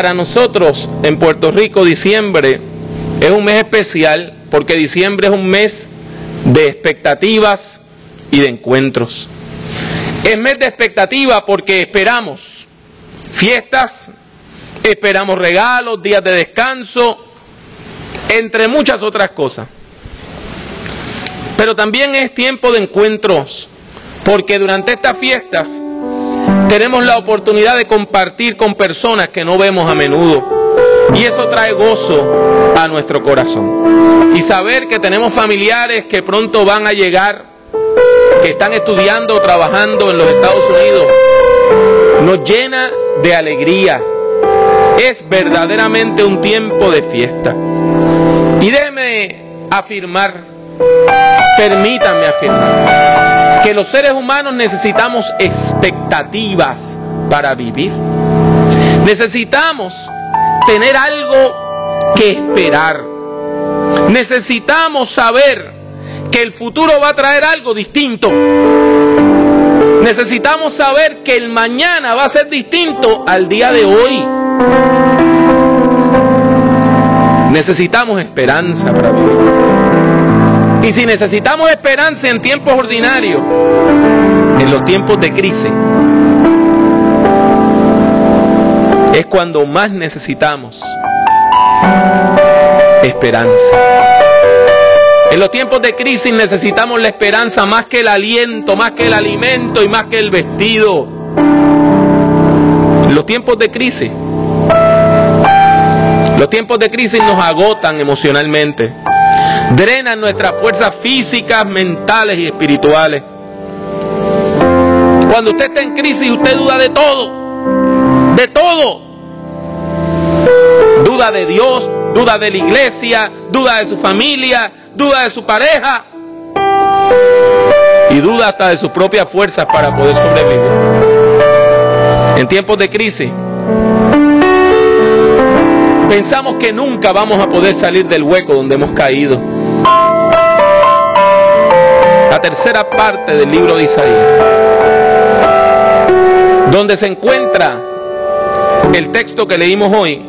Para nosotros en Puerto Rico diciembre es un mes especial porque diciembre es un mes de expectativas y de encuentros. Es mes de expectativa porque esperamos fiestas, esperamos regalos, días de descanso, entre muchas otras cosas. Pero también es tiempo de encuentros, porque durante estas fiestas tenemos la oportunidad de compartir con personas que no vemos a menudo. Y eso trae gozo a nuestro corazón. Y saber que tenemos familiares que pronto van a llegar, que están estudiando o trabajando en los Estados Unidos, nos llena de alegría. Es verdaderamente un tiempo de fiesta. Y déjeme afirmar, permítanme afirmar, que los seres humanos necesitamos expectativas para vivir. Necesitamos tener algo que esperar. Necesitamos saber que el futuro va a traer algo distinto. Necesitamos saber que el mañana va a ser distinto al día de hoy. Necesitamos esperanza para vivir. Y si necesitamos esperanza en tiempos ordinarios, en los tiempos de crisis, es cuando más necesitamos esperanza. En los tiempos de crisis necesitamos la esperanza más que el aliento, más que el alimento y más que el vestido. Los tiempos de crisis los tiempos de crisis nos agotan emocionalmente, drenan nuestras fuerzas físicas, mentales y espirituales. Cuando usted está en crisis, usted duda de todo, de todo. Duda de Dios, duda de la iglesia, duda de su familia, duda de su pareja y duda hasta de sus propias fuerzas para poder sobrevivir. En tiempos de crisis, Pensamos que nunca vamos a poder salir del hueco donde hemos caído. Tercera parte del libro de Isaías, donde se encuentra el texto que leímos hoy,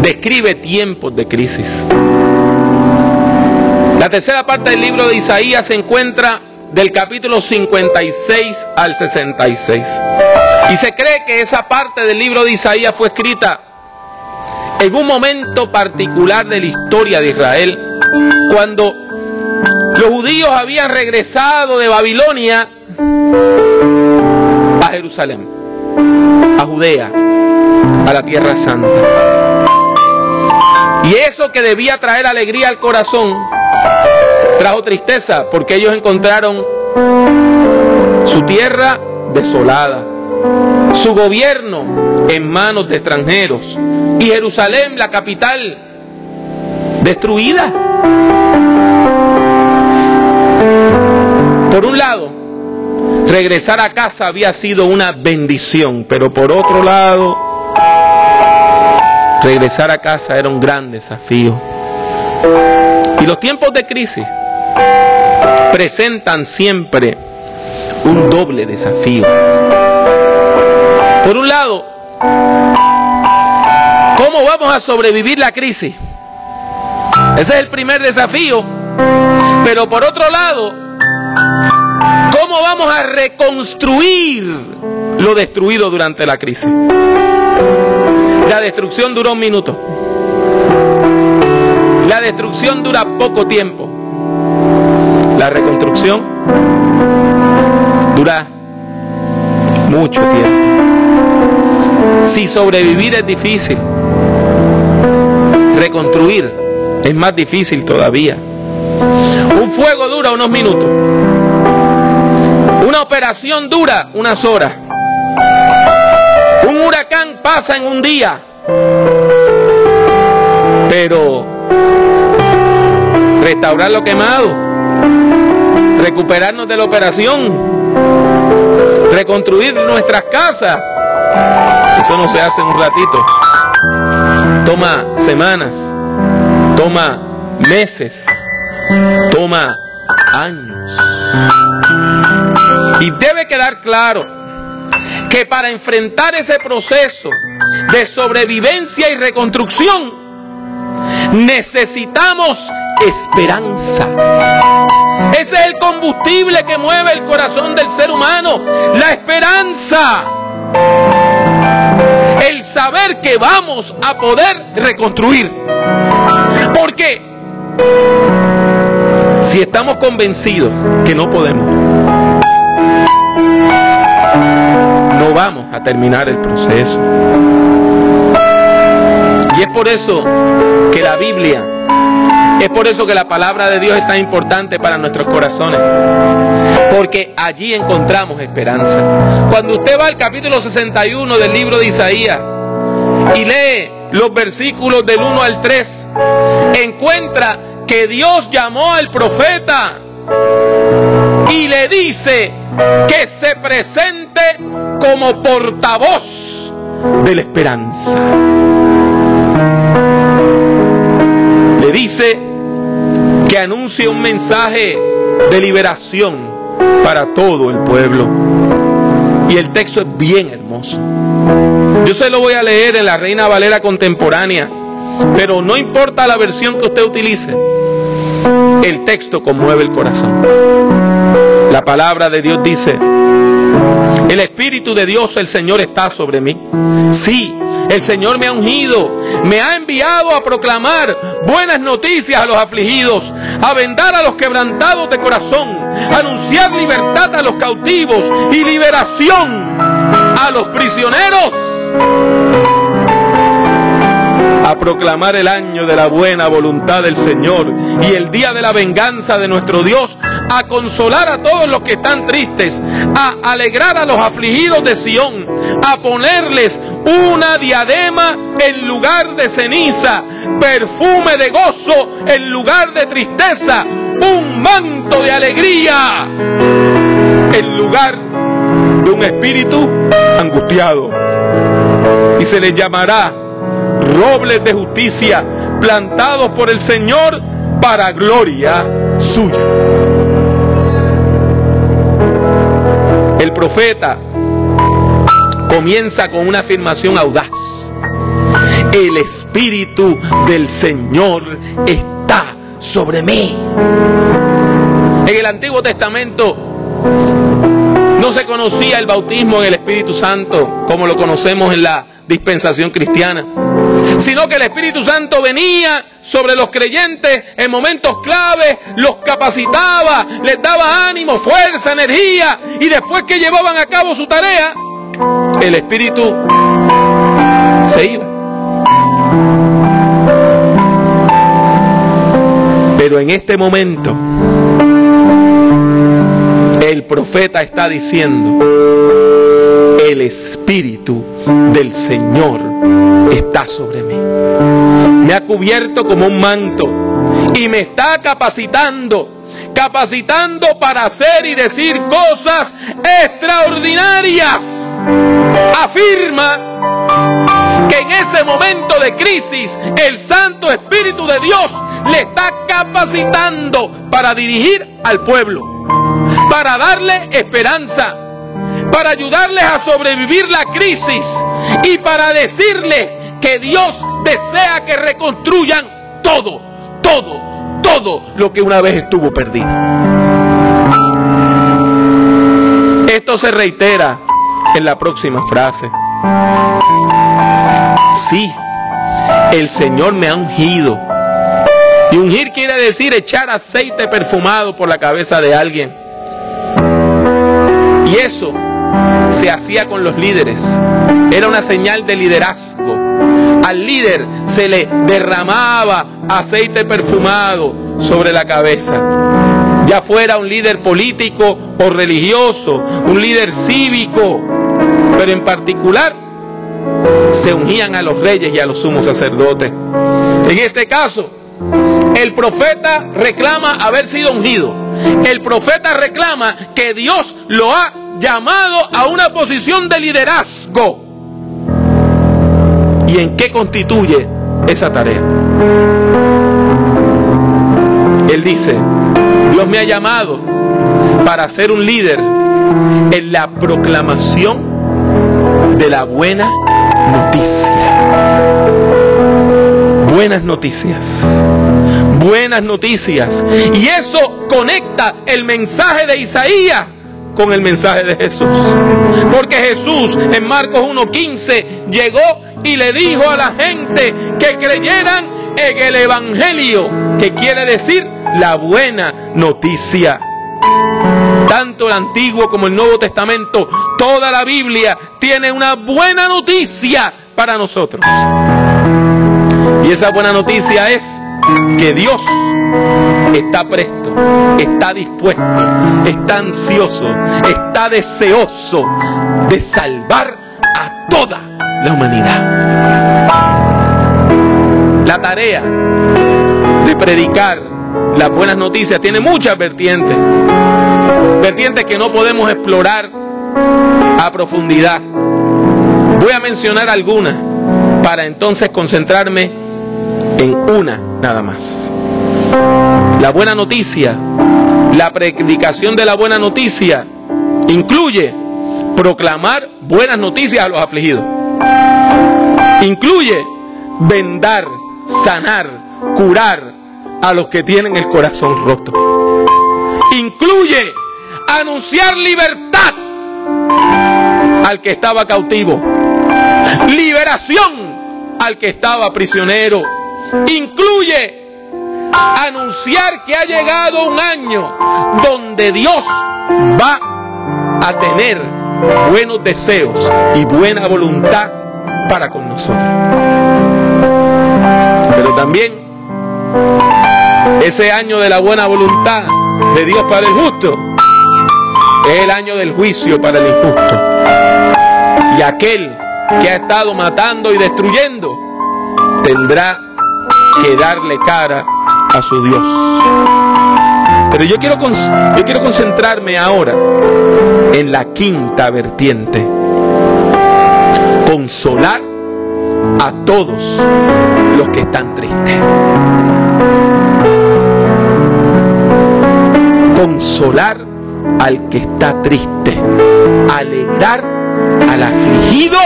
describe tiempos de crisis. La tercera parte del libro de Isaías se encuentra del capítulo 56 al 66. Y se cree que esa parte del libro de Isaías fue escrita en un momento particular de la historia de Israel, cuando los judíos habían regresado de Babilonia a Jerusalén, a Judea, a la tierra santa. Y eso que debía traer alegría al corazón, trajo tristeza, porque ellos encontraron su tierra desolada, su gobierno en manos de extranjeros, y Jerusalén, la capital, destruida. Por un lado, regresar a casa había sido una bendición, pero por otro lado, regresar a casa era un gran desafío. Y los tiempos de crisis presentan siempre un doble desafío. Por un lado, ¿Cómo vamos a sobrevivir la crisis? Ese es el primer desafío. Pero por otro lado, ¿cómo vamos a reconstruir lo destruido durante la crisis? La destrucción duró un minuto. La destrucción dura poco tiempo. La reconstrucción dura mucho tiempo. Si sobrevivir es difícil, reconstruir es más difícil todavía. Un fuego dura unos minutos. Una operación dura unas horas. Un huracán pasa en un día. Pero restaurar lo quemado, recuperarnos de la operación, reconstruir nuestras casas, eso no se hace en un ratito toma semanas, toma meses, toma años. Y debe quedar claro que para enfrentar ese proceso de sobrevivencia y reconstrucción necesitamos esperanza. Ese es el combustible que mueve el corazón del ser humano, la esperanza. El saber que vamos a poder reconstruir. Porque si estamos convencidos que no podemos, a terminar el proceso. Y es por eso que la Biblia, es por eso que la palabra de Dios es tan importante para nuestros corazones. Porque allí encontramos esperanza. Cuando usted va al capítulo 61 del libro de Isaías y lee los versículos del 1 al 3, encuentra que Dios llamó al profeta y le dice que se presente como portavoz de la esperanza. Le dice que anuncie un mensaje de liberación para todo el pueblo. Y el texto es bien hermoso. Yo se lo voy a leer en la Reina Valera contemporánea, pero no importa la versión que usted utilice, el texto conmueve el corazón. La palabra de Dios dice, el Espíritu de Dios, el Señor, está sobre mí. Sí, el Señor me ha ungido, me ha enviado a proclamar buenas noticias a los afligidos, a vendar a los quebrantados de corazón, a anunciar libertad a los cautivos y liberación a los prisioneros a proclamar el año de la buena voluntad del Señor y el día de la venganza de nuestro Dios, a consolar a todos los que están tristes, a alegrar a los afligidos de Sión, a ponerles una diadema en lugar de ceniza, perfume de gozo en lugar de tristeza, un manto de alegría en lugar de un espíritu angustiado. Y se les llamará robles de justicia plantados por el Señor para gloria suya. El profeta comienza con una afirmación audaz. El Espíritu del Señor está sobre mí. En el Antiguo Testamento no se conocía el bautismo en el Espíritu Santo como lo conocemos en la dispensación cristiana sino que el Espíritu Santo venía sobre los creyentes en momentos claves, los capacitaba, les daba ánimo, fuerza, energía, y después que llevaban a cabo su tarea, el Espíritu se iba. Pero en este momento, el profeta está diciendo, el Espíritu del Señor está sobre mí. Me ha cubierto como un manto y me está capacitando, capacitando para hacer y decir cosas extraordinarias. Afirma que en ese momento de crisis el Santo Espíritu de Dios le está capacitando para dirigir al pueblo, para darle esperanza, para ayudarles a sobrevivir la crisis y para decirles que Dios desea que reconstruyan todo, todo, todo lo que una vez estuvo perdido. Esto se reitera en la próxima frase. Sí, el Señor me ha ungido. Y ungir quiere decir echar aceite perfumado por la cabeza de alguien. Se hacía con los líderes. Era una señal de liderazgo. Al líder se le derramaba aceite perfumado sobre la cabeza. Ya fuera un líder político o religioso, un líder cívico, pero en particular se ungían a los reyes y a los sumos sacerdotes. En este caso, el profeta reclama haber sido ungido. El profeta reclama que Dios lo ha llamado a una posición de liderazgo. ¿Y en qué constituye esa tarea? Él dice, Dios me ha llamado para ser un líder en la proclamación de la buena noticia. Buenas noticias. Buenas noticias. Y eso conecta el mensaje de Isaías con el mensaje de Jesús. Porque Jesús en Marcos 1.15 llegó y le dijo a la gente que creyeran en el Evangelio, que quiere decir la buena noticia. Tanto el Antiguo como el Nuevo Testamento, toda la Biblia tiene una buena noticia para nosotros. Y esa buena noticia es que Dios está presto, está dispuesto, está ansioso, está deseoso de salvar a toda la humanidad. La tarea de predicar las buenas noticias tiene muchas vertientes, vertientes que no podemos explorar a profundidad. Voy a mencionar algunas para entonces concentrarme en una nada más. La buena noticia, la predicación de la buena noticia, incluye proclamar buenas noticias a los afligidos. Incluye vendar, sanar, curar a los que tienen el corazón roto. Incluye anunciar libertad al que estaba cautivo. Liberación al que estaba prisionero. Incluye anunciar que ha llegado un año donde Dios va a tener buenos deseos y buena voluntad para con nosotros. Pero también ese año de la buena voluntad de Dios para el justo es el año del juicio para el injusto. Y aquel que ha estado matando y destruyendo tendrá que darle cara a su Dios. Pero yo quiero, yo quiero concentrarme ahora en la quinta vertiente. Consolar a todos los que están tristes. Consolar al que está triste. Alegrar al afligido.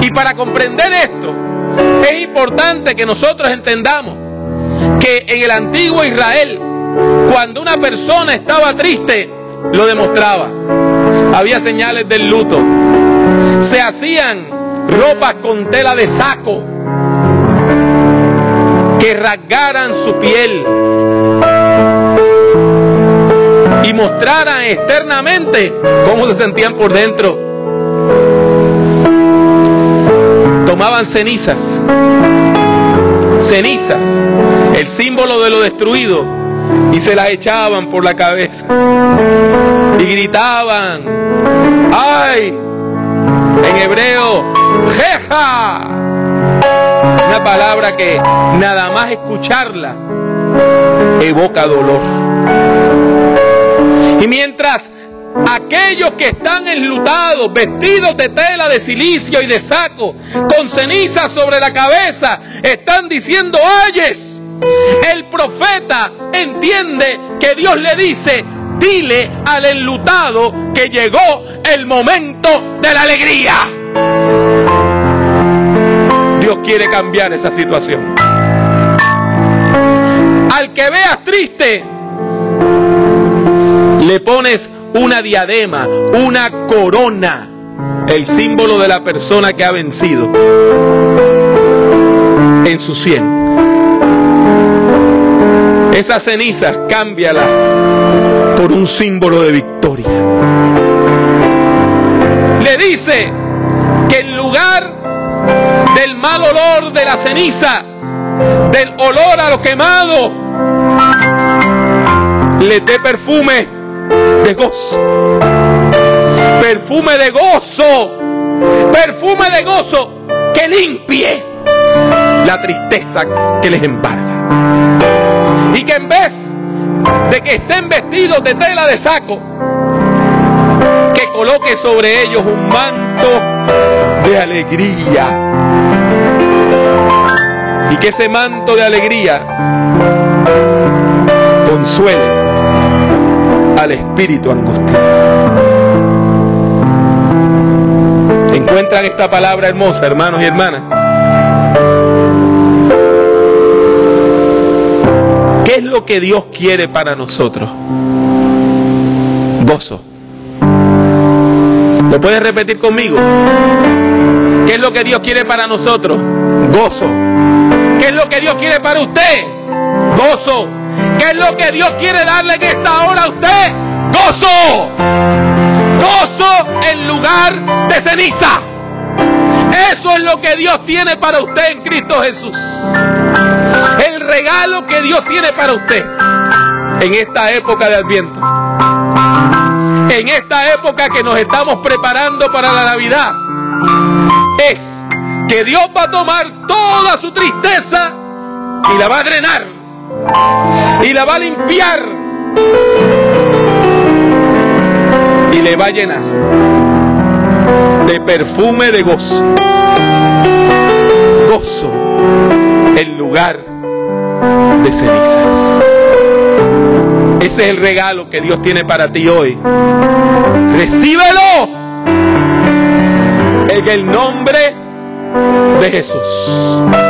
Y para comprender esto, es importante que nosotros entendamos que en el antiguo Israel, cuando una persona estaba triste, lo demostraba. Había señales del luto. Se hacían ropas con tela de saco que rasgaran su piel y mostraran externamente cómo se sentían por dentro. Tomaban cenizas, cenizas, el símbolo de lo destruido, y se las echaban por la cabeza. Y gritaban, ¡ay! En hebreo, ¡jeja! Una palabra que nada más escucharla evoca dolor. Y mientras Aquellos que están enlutados, vestidos de tela de silicio y de saco, con ceniza sobre la cabeza, están diciendo, ayes. El profeta entiende que Dios le dice, dile al enlutado que llegó el momento de la alegría. Dios quiere cambiar esa situación. Al que veas triste, le pones una diadema, una corona, el símbolo de la persona que ha vencido en su sien. Esas cenizas cámbiala por un símbolo de victoria. Le dice que en lugar del mal olor de la ceniza, del olor a lo quemado, le dé perfume de gozo. Perfume de gozo. Perfume de gozo que limpie la tristeza que les embarga. Y que en vez de que estén vestidos de tela de saco, que coloque sobre ellos un manto de alegría. Y que ese manto de alegría consuele al espíritu angustiado. Encuentran esta palabra hermosa, hermanos y hermanas. ¿Qué es lo que Dios quiere para nosotros? Gozo. ¿Lo puedes repetir conmigo? ¿Qué es lo que Dios quiere para nosotros? Gozo. ¿Qué es lo que Dios quiere para usted? Gozo. ¿Qué es lo que Dios quiere darle en esta hora a usted? Gozo. Gozo en lugar de ceniza. Eso es lo que Dios tiene para usted en Cristo Jesús. El regalo que Dios tiene para usted en esta época de Adviento. En esta época que nos estamos preparando para la Navidad. Es que Dios va a tomar toda su tristeza y la va a drenar y la va a limpiar y le va a llenar de perfume de gozo. Gozo en lugar de cenizas. Ese es el regalo que Dios tiene para ti hoy. Recíbelo en el nombre de Jesús.